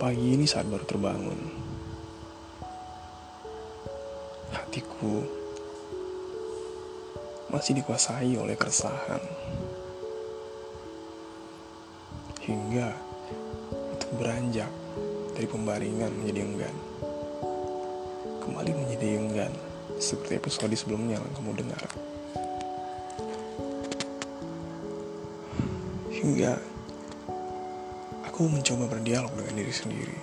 Pagi ini saat baru terbangun, hatiku masih dikuasai oleh keresahan. Hingga untuk beranjak dari pembaringan menjadi enggan. Kembali menjadi enggan, seperti episode sebelumnya yang kamu dengar. Hingga aku mencoba berdialog dengan diri sendiri.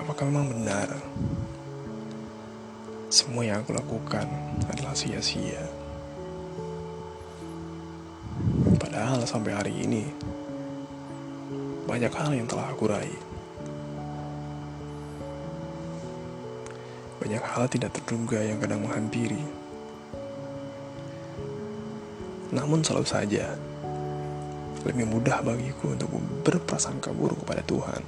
Apakah memang benar semua yang aku lakukan adalah sia-sia? Padahal sampai hari ini banyak hal yang telah aku raih. Banyak hal tidak terduga yang kadang menghampiri. Namun selalu saja, lebih mudah bagiku untuk berprasangka buruk kepada Tuhan.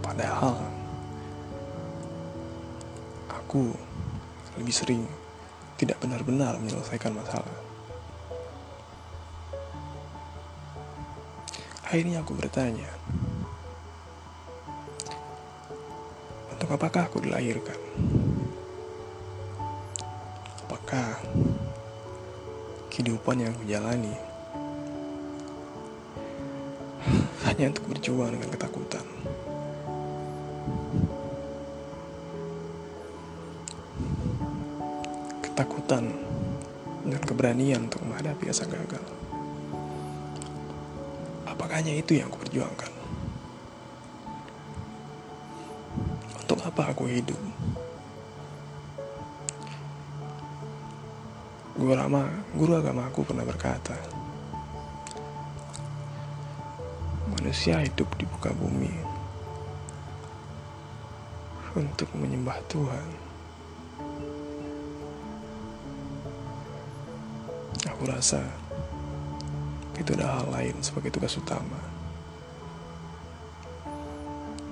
Padahal, aku lebih sering tidak benar-benar menyelesaikan masalah. Akhirnya aku bertanya, untuk apakah aku dilahirkan? Apakah kehidupan yang aku jalani hanya untuk berjuang dengan ketakutan? Ketakutan dan keberanian untuk menghadapi rasa gagal. Apakah hanya itu yang aku perjuangkan? Untuk apa aku hidup? Guru lama, guru agama aku pernah berkata, manusia hidup di muka bumi untuk menyembah Tuhan. Aku rasa itu ada hal lain sebagai tugas utama.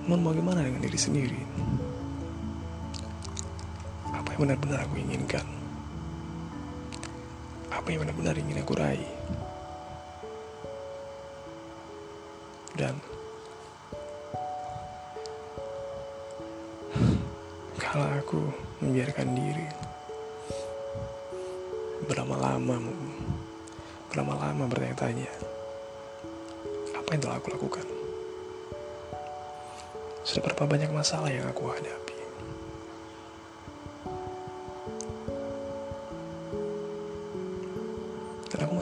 Namun bagaimana dengan diri sendiri? Apa yang benar-benar aku inginkan? Apa yang benar-benar ingin aku raih? Dan kalau aku membiarkan diri berlama-lama berlama-lama bertanya-tanya apa yang telah aku lakukan sudah berapa banyak masalah yang aku hadapi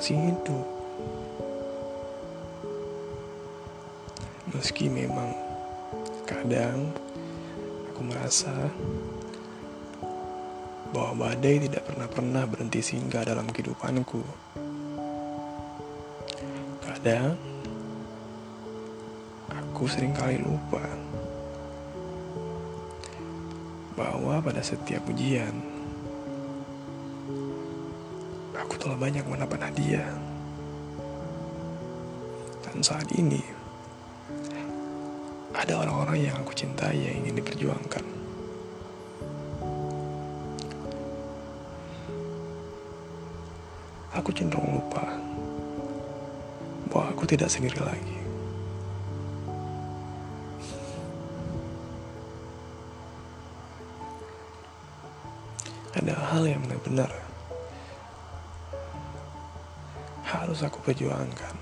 masih hidup meski memang kadang aku merasa bahwa badai tidak pernah-pernah berhenti singgah dalam kehidupanku. Kadang, aku sering kali lupa bahwa pada setiap ujian, aku telah banyak mendapat hadiah. Dan saat ini, ada orang-orang yang aku cintai yang ingin diperjuangkan. aku cenderung lupa bahwa aku tidak sendiri lagi. Ada hal yang benar-benar harus aku perjuangkan.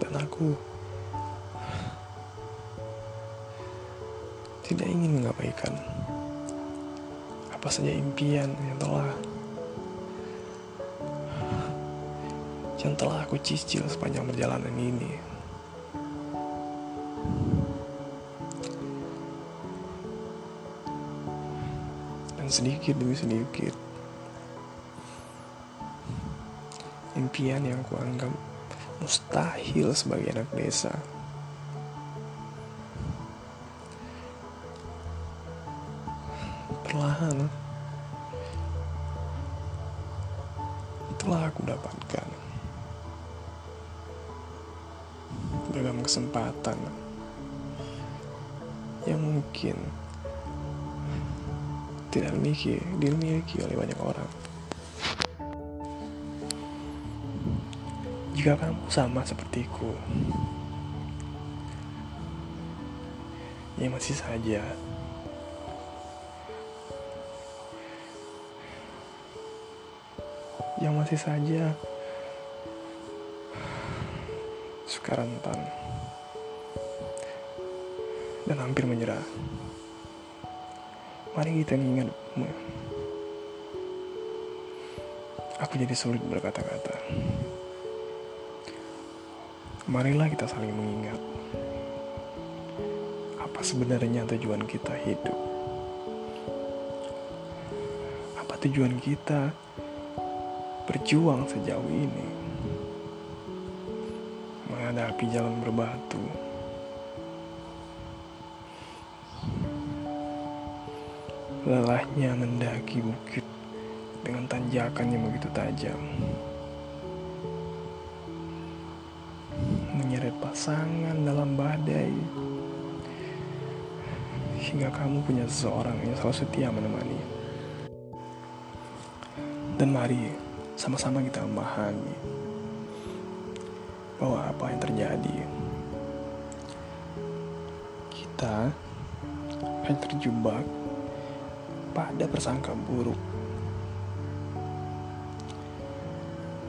Dan aku tidak ingin mengabaikan apa saja impian yang telah yang telah aku cicil sepanjang perjalanan ini. Dan sedikit demi sedikit. Impian yang kuanggap mustahil sebagai anak desa. Perlahan telah aku dapatkan. Beragam kesempatan yang mungkin tidak dimiliki, dimiliki oleh banyak orang. Jika kamu sama sepertiku, ya masih saja yang masih saja suka rentan dan hampir menyerah. Mari kita ingat, aku jadi sulit berkata-kata. Marilah kita saling mengingat apa sebenarnya tujuan kita hidup. Apa tujuan kita berjuang sejauh ini menghadapi jalan berbatu. Lelahnya mendaki bukit dengan tanjakan yang begitu tajam. Menyeret pasangan dalam badai. Hingga kamu punya seseorang yang selalu setia menemani. Dan mari sama-sama kita memahami bahwa apa yang terjadi kita akan terjebak pada persangka buruk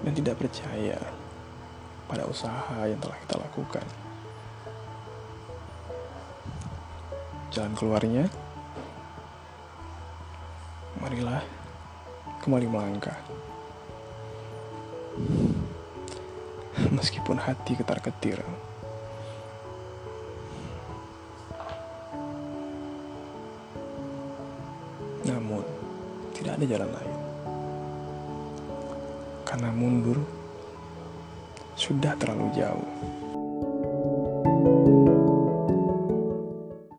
dan tidak percaya pada usaha yang telah kita lakukan. Jalan keluarnya, marilah kembali melangkah. Meskipun hati ketar-ketir. Tidak ada jalan lain. Karena mundur sudah terlalu jauh.